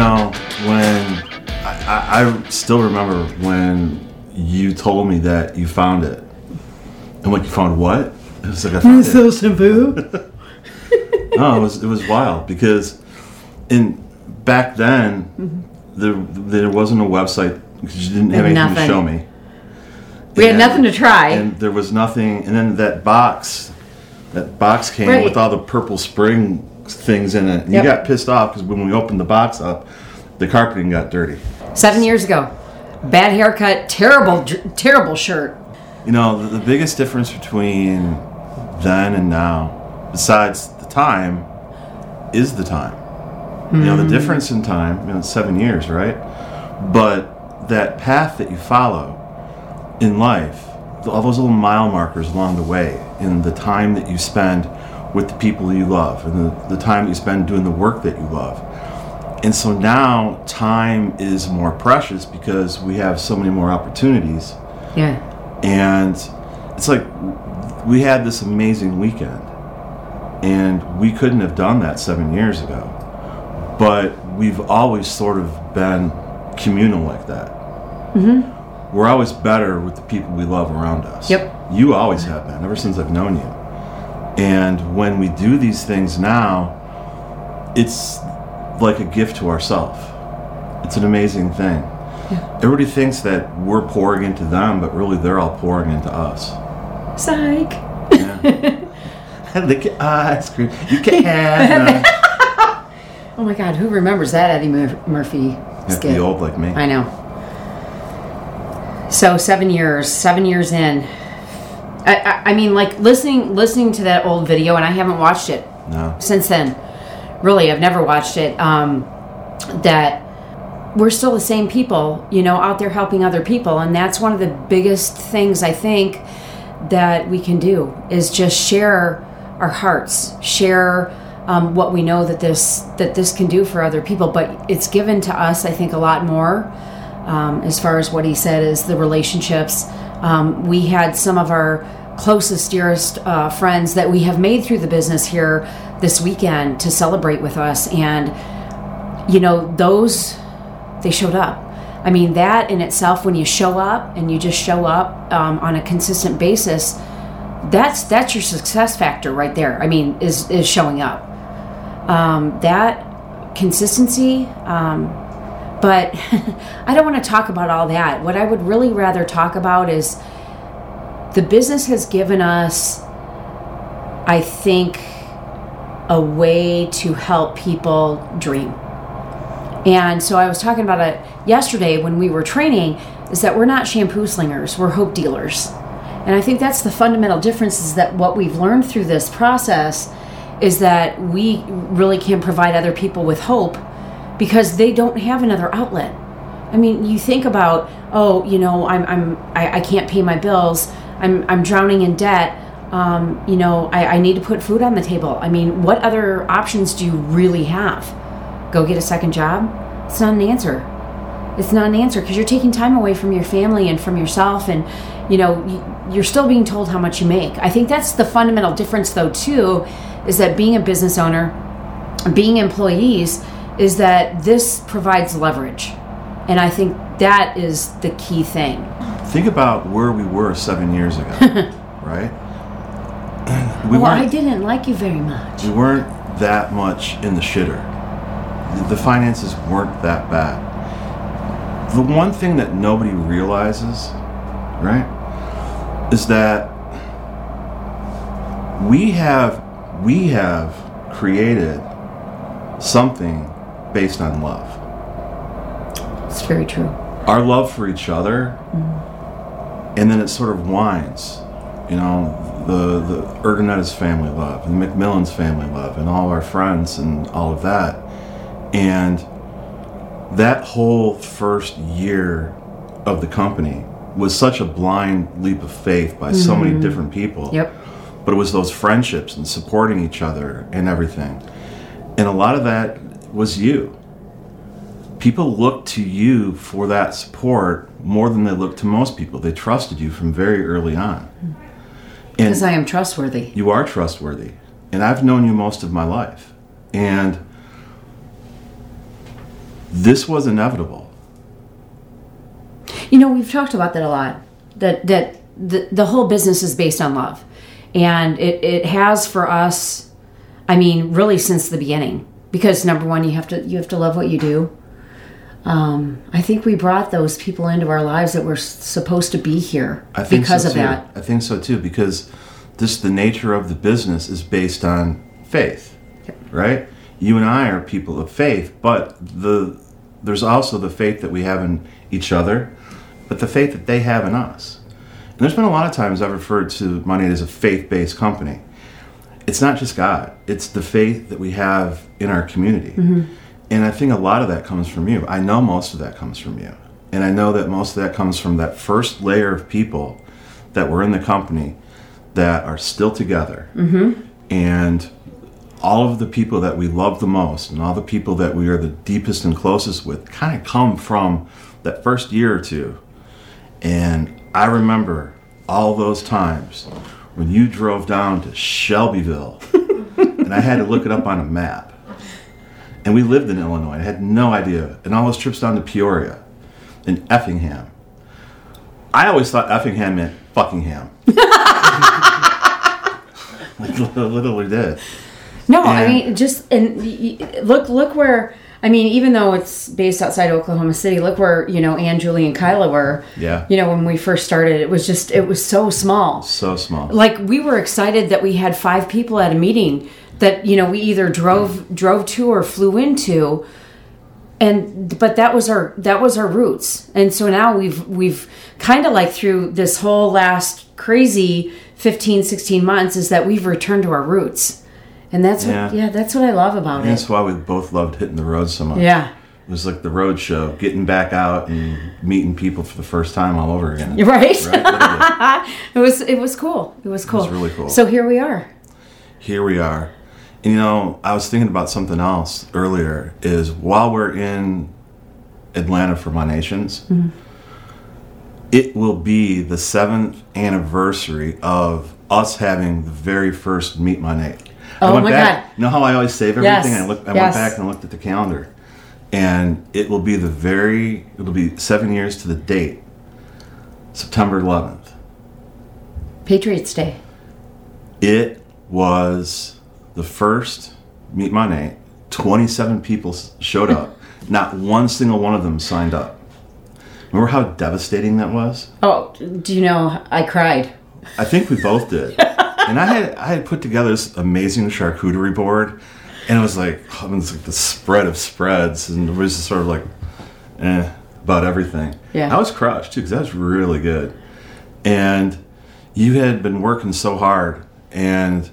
Know, when I, I, I still remember when you told me that you found it. I'm like, you found what? It was like I found it. So shampoo. No, it was it was wild because in back then mm-hmm. there there wasn't a website because you didn't have anything Nothing. to show me. We had nothing to try. and there was nothing. And then that box, that box came Right. with all the purple spring things in it. And Yep. You got pissed off because when we opened the box up, the carpeting got dirty. Seven years ago. Bad haircut, terrible, terrible shirt. You know, the, the biggest difference between then and now, besides the time, is the time. You know, the hmm. difference in time, you know, seven years, right? But that path that you follow in life, all those little mile markers along the way, in the time that you spend with the people you love, and the, the time that you spend doing the work that you love. And so now time is more precious because we have so many more opportunities Yeah. and it's like we had this amazing weekend and we couldn't have done that seven years ago but we've always sort of been communal like that mm-hmm. we're always better with the people we love around us Yep. you always have been ever since i've known you and when we do these things now it's like a gift to ourselves it's an amazing thing Everybody thinks that we're pouring into them, but really they're all pouring into us. Psych. Look at ice cream. You can have Oh my God, who remembers that Eddie Mur- Murphy Have to skit? be old like me. I know. So seven years, seven years in. I, I, I mean, like listening, listening to that old video, and I haven't watched it No. since then. Really, I've never watched it. Um, that we're still the same people, you know, out there helping other people, and that's one of the biggest things I think that we can do is just share our hearts, share um, what we know that this that this can do for other people. But it's given to us, I think, a lot more um, as far as what he said is the relationships. Um, we had some of our closest, dearest uh, friends that we have made through the business here this weekend to celebrate with us, and you know those they showed up. I mean, that in itself, when you show up and you just show up um, on a consistent basis, that's that's your success factor right there. I mean, is is showing up. Um, that consistency. Um, but I don't want to talk about all that. What I would really rather talk about is the business has given us, I think, a way to help people dream. And so I was talking about it yesterday when we were training is that we're not shampoo slingers, we're hope dealers. And I think that's the fundamental difference is that what we've learned through this process is that we really can provide other people with hope because they don't have another outlet. I mean, you think about, oh, you know, I'm, I'm I, I can't pay my bills. I'm, I'm drowning in debt. Um, you know, I, I need to put food on the table. I mean, what other options do you really have? Go get a second job? It's not an answer. It's not an answer because you're taking time away from your family and from yourself, and you know you- you're still being told how much you make. I think that's the fundamental difference, though, too, is that being a business owner, being employees, is that this provides leverage, and I think that is the key thing. Think about where we were seven years ago, right? We well, I didn't like you very much. we weren't that much in the shitter. The- The finances weren't that bad. The one thing that nobody realizes, right, is that we have we have created something based on love. It's very true. our love for each other mm-hmm. and then it sort of winds you know the the Ergonetta's family love and McMillan's family love and all our friends and all of that and that whole first year of the company was such a blind leap of faith by so many mm-hmm. different people Yep. but it was those friendships and supporting each other and everything and a lot of that was you people looked to you for that support more than they looked to most people they trusted you from very early on Because and I am trustworthy. you are trustworthy and i've known you most of my life and this was inevitable. You know, we've talked about that a lot. That that the the whole business is based on love, and it it has for us. I mean, really since the beginning. Because number one, you have to you have to love what you do. Um, I think we brought those people into our lives that were supposed to be here I think because so of too. that. I think so too because this the nature of the business is based on faith, right? You and I are people of faith, but the there's also the faith that we have in each other, but the faith that they have in us. And there's been a lot of times I've referred to Monat as a faith-based company. It's not just God; it's the faith that we have in our community. And I think a lot of that comes from you. I know most of that comes from you. And I know that most of that comes from that first layer of people that were in the company that are still together. Mm-hmm. And all of the people that we love the most and all the people that we are the deepest and closest with kind of come from that first year or two. And I remember all those times when you drove down to Shelbyville and I had to look it up on a map. And we lived in Illinois. I had no idea. And all those trips down to Peoria and Effingham. I always thought Effingham meant fuckingham. like literally did. No, I mean just and look look where I mean even though it's based outside Oklahoma City, look where you know Ann, Julie, and Kyla were. Yeah. You know when we first started, it was just it was so small. So small. Like we were excited that we had five people at a meeting that you know we either drove drove to or flew into and but that was our that was our roots and so now we've we've kind of like through this whole last crazy 15 16 months is that we've returned to our roots and that's Yeah. what yeah that's what i love about And it that's why we both loved hitting the road so much. yeah It was like the road show, getting back out and meeting people for the first time all over again. Right, Right? It was it was cool it was cool It was really cool. so here we are Here we are. And you know, I was thinking about something else earlier is while we're in Atlanta for My Nations, Mm-hmm. it will be the seventh anniversary of us having the very first Meet Monat. I Oh went my back, God. You know how I always save everything? Yes, I look I yes. went back and looked at the calendar. And it will be the very it'll be seven years to the date. September eleventh. patriots day It was the first Meet Monat. 27 people showed up. Not one single one of them signed up. Remember how devastating that was? oh do you know i cried I think we both did. and I had I had put together this amazing charcuterie board, and it was like oh, it was like the spread of spreads, and it was just sort of like, eh, about everything. Yeah. I was crushed too because that was really good, and you had been working so hard, and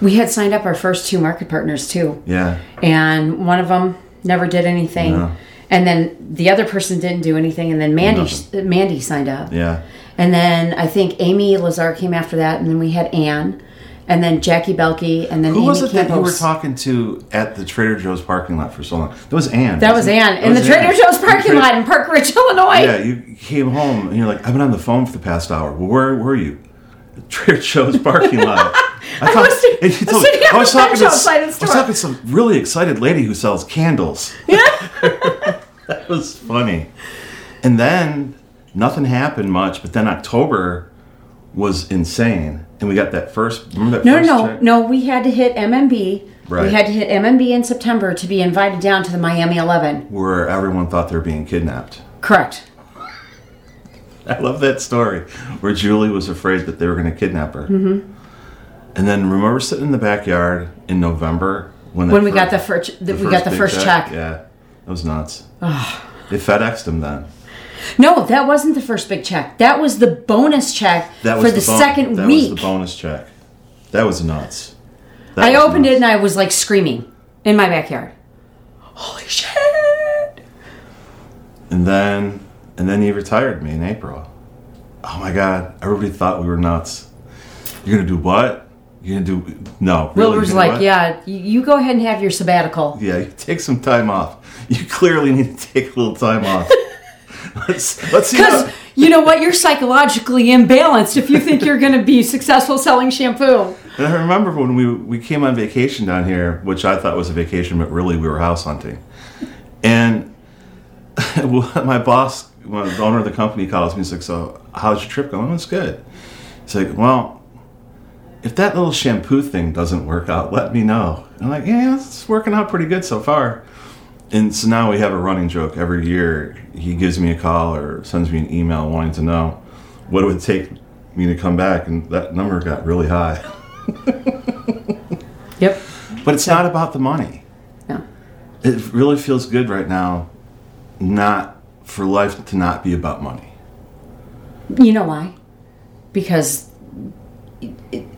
we had signed up our first two market partners too yeah, and one of them never did anything No. and then the other person didn't do anything and then mandy Nothing. mandy signed up yeah. And then i think amy lazar came after that and then we had anne and then jackie belkey and then Who amy was it that you were talking to at the Trader Joe's parking lot for so long? That was Anne. that was anne in the trader joe's parking lot in park ridge illinois Yeah, you came home and you're like, I've been on the phone for the past hour. Well, where were you? Trader Joe's parking lot. I, thought, was and you I was told- I was talking to I was talking to some really excited lady who sells candles. Yeah. that was funny. And then nothing happened much, but then October was insane, and we got that first. Remember that no first no check? no we had to hit mmb Right. we had to hit mmb in september to be invited down to the miami 11 Where everyone thought they were being kidnapped. correct I love that story where Julie was afraid that they were going to kidnap her. Mm-hmm. And then remember sitting in the backyard in November when when we got the first the, we first got the first check. Yeah, that was nuts. they FedExed them then. No, that wasn't the first big check. That was the bonus check That for was the, bon- second that week. That was the bonus check. That was nuts. That I was opened it and I was like screaming in my backyard. Holy shit! And then and then he retired me in April. Oh my god! Everybody thought we were nuts. You're gonna do what? You're gonna do no. Really? was like, what? "Yeah, you- you go ahead and have your sabbatical." Yeah, you take some time off. You clearly need to take a little time off. let's let's see. Because you know what, you're psychologically imbalanced if you think you're going to be successful selling shampoo. and I remember when we we came on vacation down here, which I thought was a vacation, but really we were house hunting. And my boss, the owner of the company, calls me. He's like, "So, how's your trip going?" It's good. He's like, "Well, if that little shampoo thing doesn't work out, let me know." I'm like, "Yeah, it's working out pretty good so far." And so now we have a running joke every year. He gives me a call or sends me an email wanting to know what it would take me to come back, and that number got really high. Yep. But it's not about the money. No. It really feels good right now, not for life to not be about money. You know why? Because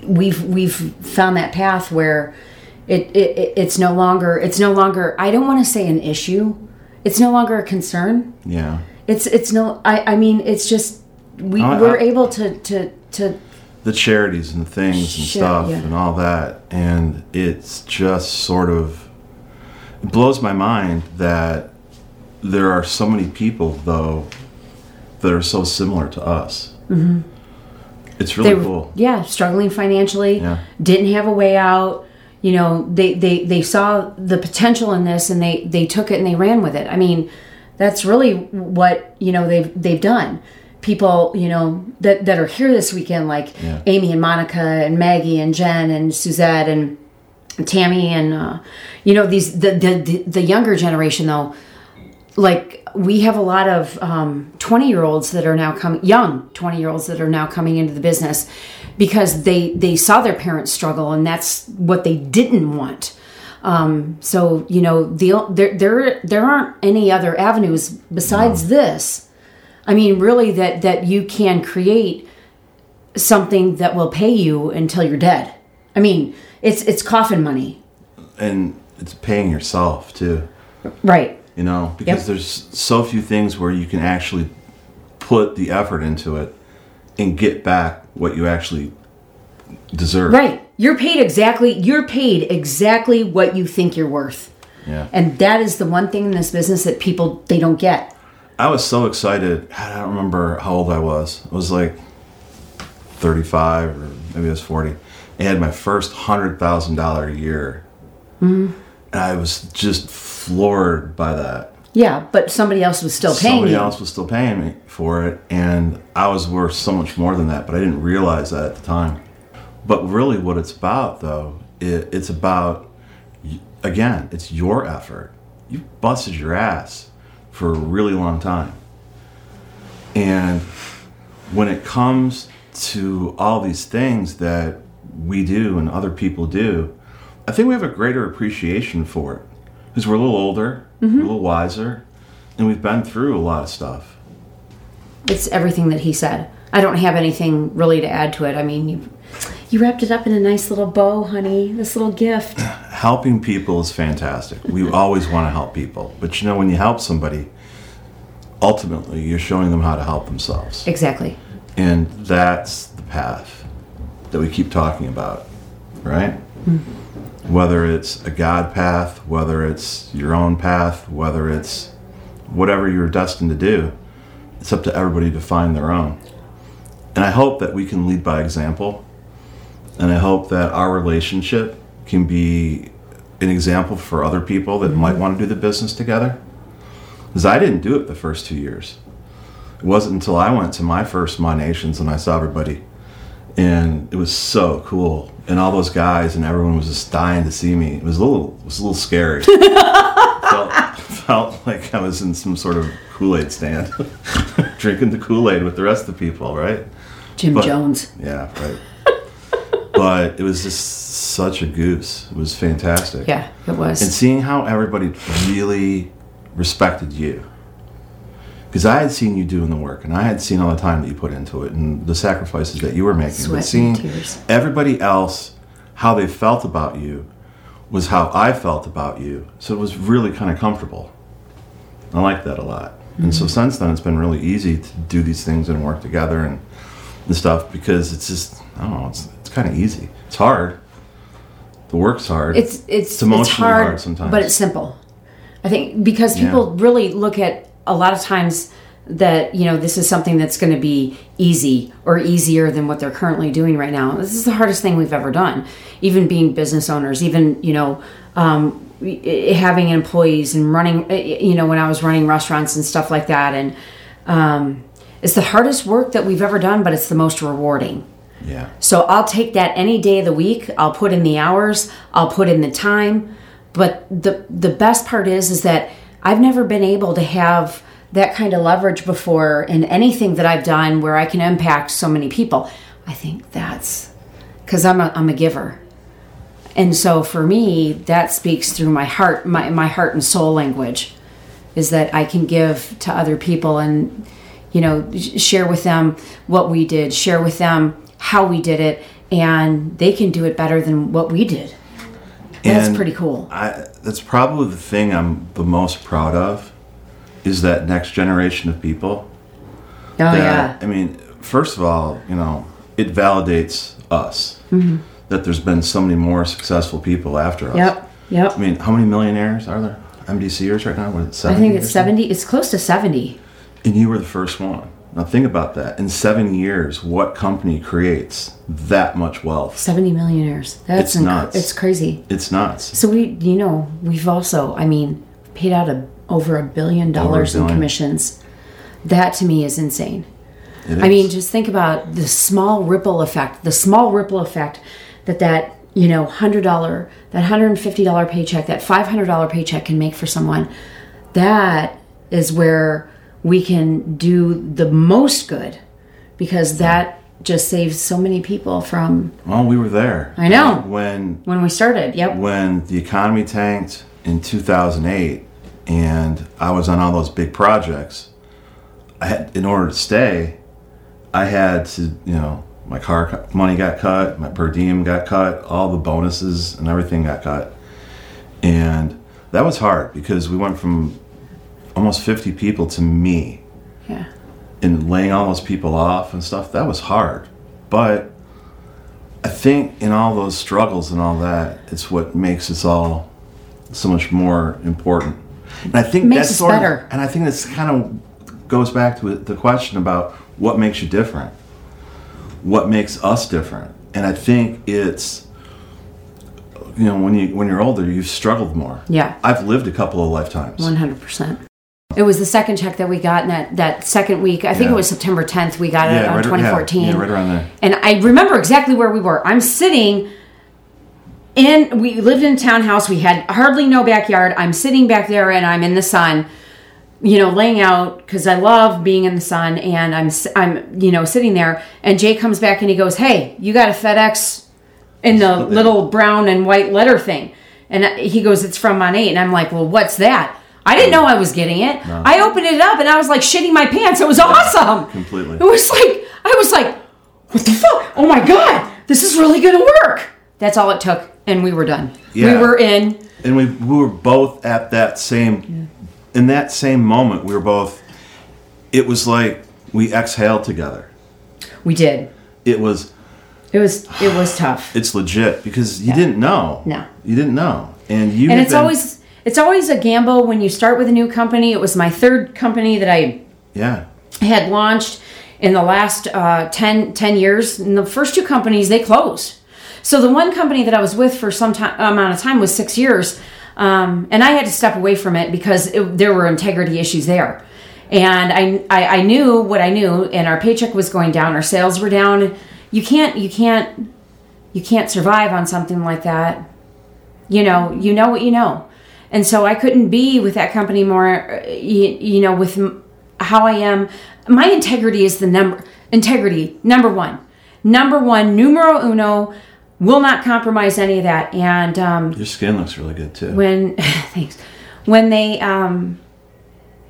we've we've found that path where it, it it- it's no longer it's no longer I don't want to say an issue. It's no longer a concern. Yeah. It's it's no I I mean it's just we I- we're I- able to to to The charities and things and stuff yeah. and all that. And it's just sort of, it blows my mind that there are so many people, though, that are so similar to us. Mm-hmm. It's really were cool. yeah struggling financially Yeah. didn't have a way out you know they, they they saw the potential in this and they they took it and they ran with it. I mean that's really what you know they've they've done. People you know that that are here this weekend like Yeah. amy and monica and maggie and jen and suzette and tammy and uh, you know these the, the the the younger generation though like we have a lot of 20 year olds that are now coming young 20 year olds that are now coming into the business because they they saw their parents struggle and that's what they didn't want. Um, so you know the there there there aren't any other avenues besides this. I mean really that that you can create something that will pay you until you're dead. I mean it's it's coffin money. And it's paying yourself, too. right. You know because Yep. there's so few things where you can actually put the effort into it and get back what you actually deserve Right. You're paid exactly you're paid exactly what you think you're worth. yeah And that is the one thing in this business that people they don't get. i was so excited i don't remember how old i was it was like 35 or maybe it was 40 i had my first $100000 a year Mm-hmm. and i was just floored by that Yeah, but somebody else was still paying somebody you. else was still paying me for it and i was worth so much more than that but i didn't realize that at the time. But really what it's about though it, it's about again it's your effort. You busted your ass for a really long time. And when it comes to all these things that we do and other people do i think we have a greater appreciation for it because we're a little older we're a mm-hmm. little wiser and we've been through a lot of stuff It's everything that he said. I don't have anything really to add to it. I mean, you you wrapped it up in a nice little bow, honey. This little gift. helping people is fantastic we always want to help people but you know when you help somebody ultimately you're showing them how to help themselves Exactly. And that's the path that we keep talking about, right? Mm-hmm. Whether it's a God path, whether it's your own path, whether it's whatever you're destined to do, it's up to everybody to find their own. And I hope that we can lead by example. And I hope that our relationship can be an example for other people that might want to do the business together. Because I didn't do it the first two years it wasn't until I went to my first My Nations and I saw everybody, and it was so cool. And all those guys and everyone was just dying to see me. It was a little, it was a little scary. felt, felt like I was in some sort of Kool Aid stand, drinking the Kool Aid with the rest of the people, right? Jim But- Jones. Yeah, right. but it was just such a goose. It was fantastic. Yeah, it was. And seeing how everybody really respected you. Because I had seen you doing the work and I had seen all the time that you put into it and the sacrifices that you were making. Sweat but and seeing tears. everybody else, how they felt about you, was how I felt about you. So it was really kind of comfortable. I like that a lot. And so mm-hmm. since then, it's been really easy to do these things and work together and, and stuff because it's just, I don't know, it's, it's kind of easy. It's hard. The work's hard. it's it's it's emotionally hard, hard sometimes. but it's simple. I think because Yeah. people really look at a lot of times that you know this is something that's going to be easy or easier than what they're currently doing right now. This is the hardest thing we've ever done. Even being business owners, even you know, um, having employees and running, you know, when I was running restaurants and stuff like that. And um, it's the hardest work that we've ever done, but it's the most rewarding. Yeah. So I'll take that any day of the week. I'll put in the hours. I'll put in the time. But the the best part is is that I've never been able to have that kind of leverage before in anything that I've done where I can impact so many people. I think that's because I'm a, I'm a giver. And so for me, that speaks through my heart, my, my heart and soul language is that I can give to other people and, you know, share with them what we did, share with them how we did it, and they can do it better than what we did. That's And pretty cool. I, that's probably the thing I'm the most proud of is that next generation of people. Oh, that- yeah. I mean, first of all, you know, it validates us Mm-hmm. that there's been so many more successful people after us. Yep. Yep. I mean, how many millionaires are there? MDCers right now? What, I think it's? 70, it's close to 70. And you were the first one. Now think about that. In seven years, what company creates that much wealth? 70 millionaires. That's It's inc- nuts. It's crazy. It's nuts. So we, you know, we've also, I mean, paid out a, over a billion dollars in billion. commissions. That to me is insane. I mean, just think about the small ripple effect, the small ripple effect that that, you know, $100, that $150 paycheck, that $500 paycheck can make for someone. That is where we can do the most good because that just saves so many people from well, we were there. I know. When when we started. Yep. when the economy tanked in 2008 and I was on all those big projects, I had in order to stay, I had to, you know, my car money got cut, my per diem got cut, all the bonuses and everything got cut. And that was hard because we went from almost 50 people to me Yeah. and laying all those people off and stuff. That was hard. But I think in all those struggles and all that, it's what makes us all so much more important. And I think that's sort better. of, and I think this kind of goes back to the question about what makes you different, what makes us different, and I think it's you know when you when you're older, you've struggled more. Yeah. I've lived a couple of lifetimes. One hundred percent. It was the second check that we got in that, that second week. I think Yeah. it was September tenth. We got it Yeah, on right- twenty fourteen. yeah, right around there. And I remember exactly where we were. I'm sitting in. We lived in a townhouse. We had hardly no backyard. I'm sitting back there, and I'm in the sun. You know, laying out because I love being in the sun, and I'm I'm you know sitting there. And Jay comes back and he goes, "Hey, you got a FedEx in the little brown and white letter thing. And he goes, It's from Monat. And I'm like, Well, what's that? I didn't know I was getting it. I opened it up and I was like shitting my pants. It was awesome. Completely. It was like, I was like, What the fuck? Oh my God, this is really going to work. That's all it took. And we were done. Yeah. We were in. and we, we were both at that same in that same moment we were both it was like we exhaled together We did. it was It was it was tough. it's legit because you didn't know No. you didn't know and you and it's been- always it's always a gamble when you start with a new company. It was my third company that I yeah had launched in the last uh, 10, 10 years. And the first two companies, they closed. So the one company that I was with for some time, amount of time was six years. Um, and I had to step away from it because it, there were integrity issues there. And I, I, I knew what I knew and our paycheck was going down. Our sales were down. You can't, you can't, you can't survive on something like that. You know, you know what you know. And so I couldn't be with that company more, uh, you, you know, with how I am. My integrity is the number, integrity, number one. Number one, numero uno, will not compromise any of that. And um, your skin looks really good too when, thanks, when they um,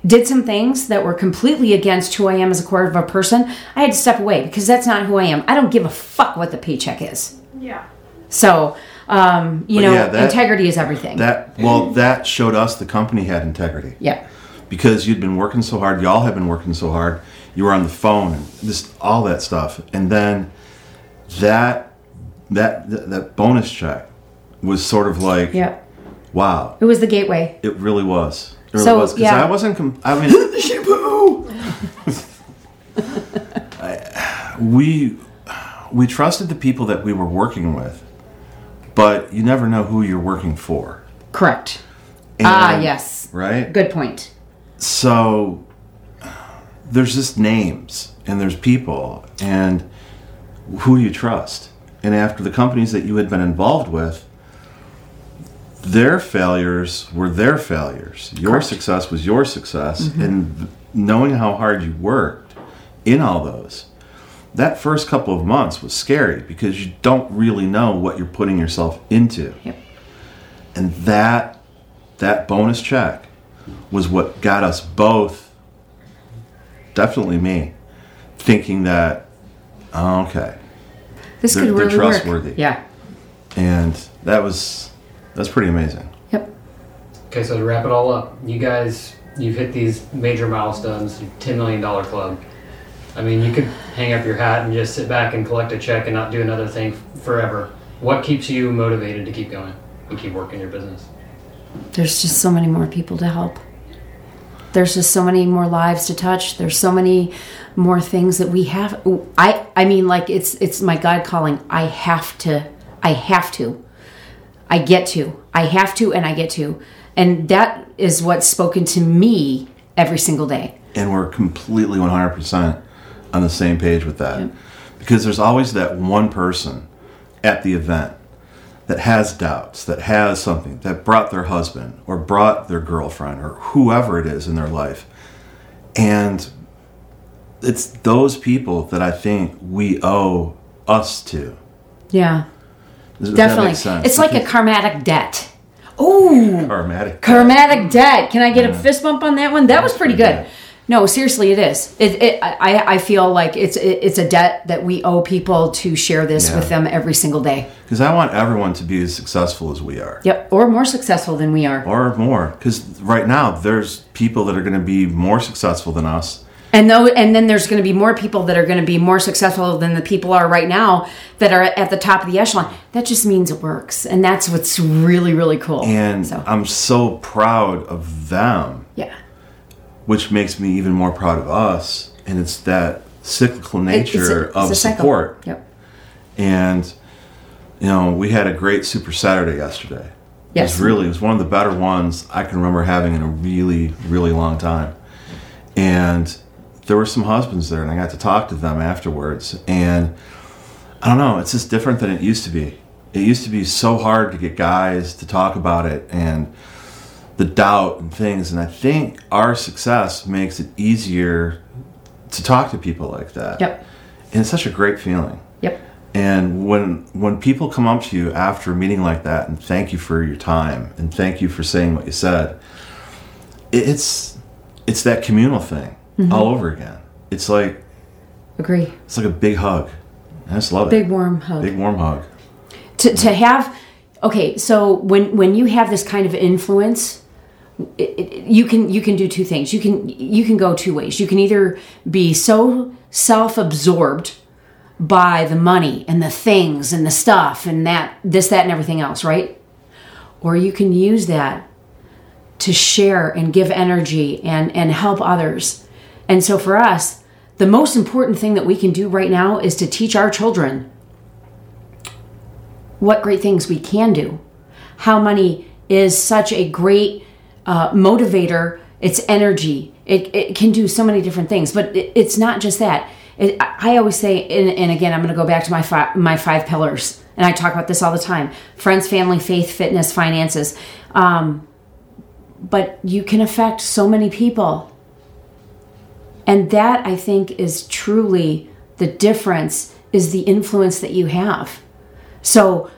did some things that were completely against who I am as a core of a person, I had to step away because that's not who I am. I don't give a fuck what the paycheck is. Yeah. So, um, you But know, yeah, that- integrity is everything. that well that showed us the company had integrity yeah. because you'd been working so hard y'all had been working so hard you were on the phone and just all that stuff and then that that that, bonus check was sort of like Yeah. wow It was the gateway. It really was. It really So, was because yeah. I wasn't. Com- I mean, shampoo. I- we we trusted the people that we were working with, but you never know who you're working for. Correct. ah, And- yes. Right? Good point. So there's just names and there's people and who do you trust? And after the companies that you had been involved with, their failures were their failures. Your Correct. success was your success. And th- knowing how hard you worked in all those, that first couple of months was scary because you don't really know what you're putting yourself into. Yep. And that that bonus check was what got us both definitely me thinking that oh, okay This They're- could they're really work. trustworthy. Yeah. and that was that's pretty amazing Yep. Okay, so to wrap it all up, you guys, you've hit these major milestones, $10 million club. I mean, you could hang up your hat and just sit back and collect a check and not do another thing forever. What keeps you motivated to keep going and keep working your business? There's just so many more people to help. There's just so many more lives to touch. There's so many more things that we have. I I mean, like it's it's my God calling. I have to. I have to. I get to. I have to, and I get to, and that is what's spoken to me every single day. and we're completely 100% on the same page with that because there's always that one person at the event that has doubts that has something that brought their husband or brought their girlfriend or whoever it is in their life and it's those people that i think we owe us to Yeah, Does definitely. It's like a karmatic debt. Oh, karmatic Karmatic debt. Can I get a fist bump on that one? That was pretty good. good. No, seriously, it is. It, it I, I feel like it's it, it's a debt that we owe people to share this Yeah. with them every single day. because i want everyone to be as successful as we are Yep, or more successful than we are. or more because right now there's people that are going to be more successful than us And though, and then there's going to be more people that are going to be more successful than the people are right now that are at the top of the echelon. That just means it works, and that's what's really really cool. and so, i'm so proud of them which makes me even more proud of us and it's that cyclical It- it's a- nature it's of support. Yep. and you know we had a great super saturday yesterday. It Yes. was really it was one of the better ones i can remember having in a really really long time. And there were some husbands there and i got to talk to them afterwards and i don't know it's just different than it used to be. It used to be so hard to get guys to talk about it and the doubt and things and i think our success makes it easier to talk to people like that Yep. and it's such a great feeling Yep. and when when people come up to you after a meeting like that and thank you for your time and thank you for saying what you said, it's it's that communal thing Mm-hmm. all over again. It's like Agree. it's like a big hug. I just love Big it. Big warm hug. Big warm hug. to, to have okay so when when you have this kind of influence it, it, you can you can do two things. You can you can go two ways. You can either be so self-absorbed by the money and the things and the stuff and that this that and everything else right? Or you can use that to share and give energy and and help others. And so for us the most important thing that we can do right now is to teach our children what great things we can do. How money is such a great uh, motivator. It's energy. It, it can do so many different things, but it, it's not just that. It, I always say, and, and again, I'm going to go back to my five, my five pillars, and I talk about this all the time: friends, family, faith, fitness, finances. Um, but you can affect so many people, and that I think is truly the difference. Is the influence that you have. So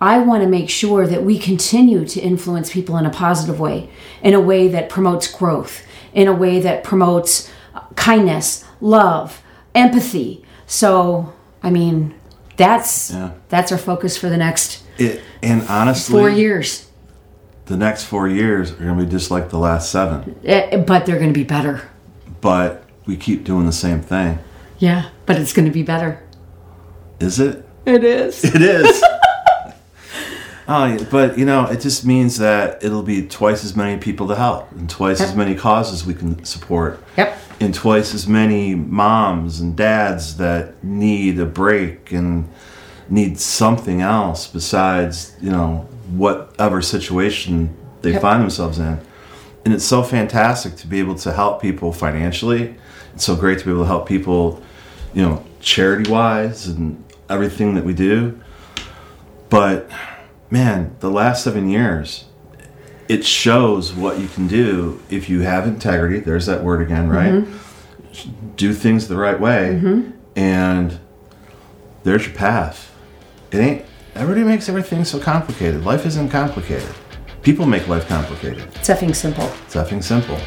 I want to make sure that we continue to influence people in a positive way, in a way that promotes growth, in a way that promotes uh, kindness, love, empathy. So, I mean, that's Yeah. that's our focus for the next It and honestly, four years. the next four years are going to be just like the last seven, Eh, But they're going to be better. but we keep doing the same thing. Yeah, but it's going to be better. Is it? It is. It is. oh, but you know, it just means that it'll be twice as many people to help, and twice as many causes we can support, Yep. and twice as many moms and dads that need a break and need something else besides, you know, whatever situation they Yep. find themselves in. And it's so fantastic to be able to help people financially. It's so great to be able to help people, you know, charity wise and everything that we do. But man, the last seven years, it shows what you can do if you have integrity. There's that word again, right? Mm-hmm. Do things the right way, mm-hmm. and there's your path. It ain't. Everybody makes everything so complicated. Life isn't complicated. People make life complicated. It's effing simple. It's effing simple.